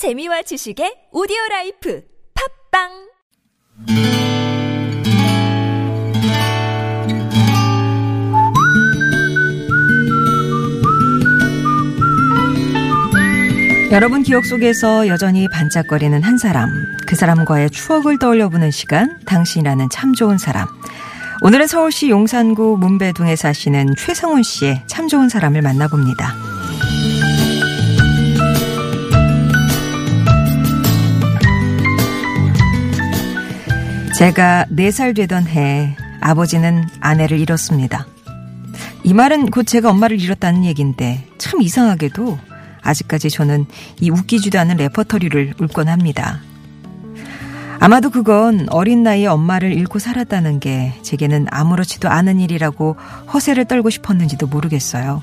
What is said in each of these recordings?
재미와 지식의 오디오 라이프 팟빵 여러분 기억 속에서 여전히 반짝거리는 한 사람, 그 사람과의 추억을 떠올려 보는 시간, 당신이라는 참 좋은 사람. 오늘은 서울시 용산구 문배동에 사시는 최성훈 씨의 참 좋은 사람을 만나봅니다. 제가 4살 되던 해 아버지는 아내를 잃었습니다. 이 말은 곧 제가 엄마를 잃었다는 얘기인데 참 이상하게도 아직까지 저는 이 웃기지도 않은 레퍼토리를 울곤 합니다. 아마도 그건 어린 나이에 엄마를 잃고 살았다는 게 제게는 아무렇지도 않은 일이라고 허세를 떨고 싶었는지도 모르겠어요.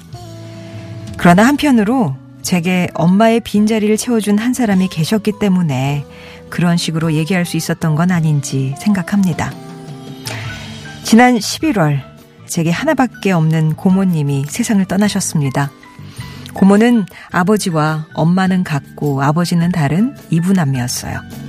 그러나 한편으로 제게 엄마의 빈자리를 채워준 한 사람이 계셨기 때문에 그런 식으로 얘기할 수 있었던 건 아닌지 생각합니다. 지난 11월 제게 하나밖에 없는 고모님이 세상을 떠나셨습니다. 고모는 아버지와 엄마는 같고 아버지는 다른 이분남매였어요.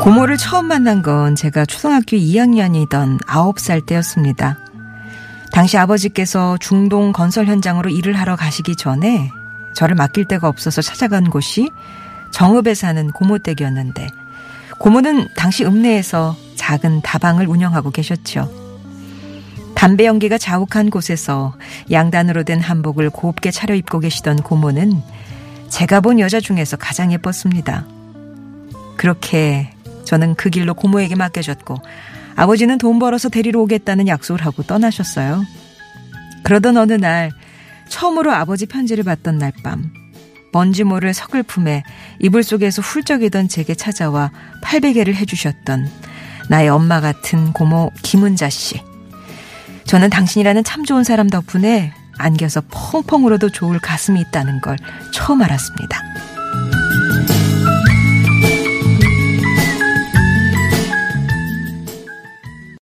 고모를 처음 만난 건 제가 초등학교 2학년이던 9살 때였습니다. 당시 아버지께서 중동 건설 현장으로 일을 하러 가시기 전에 저를 맡길 데가 없어서 찾아간 곳이 정읍에 사는 고모 댁이었는데 고모는 당시 읍내에서 작은 다방을 운영하고 계셨죠. 담배 연기가 자욱한 곳에서 양단으로 된 한복을 곱게 차려입고 계시던 고모는 제가 본 여자 중에서 가장 예뻤습니다. 그렇게 저는 그 길로 고모에게 맡겨졌고 아버지는 돈 벌어서 데리러 오겠다는 약속을 하고 떠나셨어요. 그러던 어느 날 처음으로 아버지 편지를 받던 날 밤 먼지 모를 서글픔에 이불 속에서 훌쩍이던 제게 찾아와 800개를 해주셨던 나의 엄마 같은 고모 김은자 씨. 저는 당신이라는 참 좋은 사람 덕분에 안겨서 펑펑 울어도 좋을 가슴이 있다는 걸 처음 알았습니다.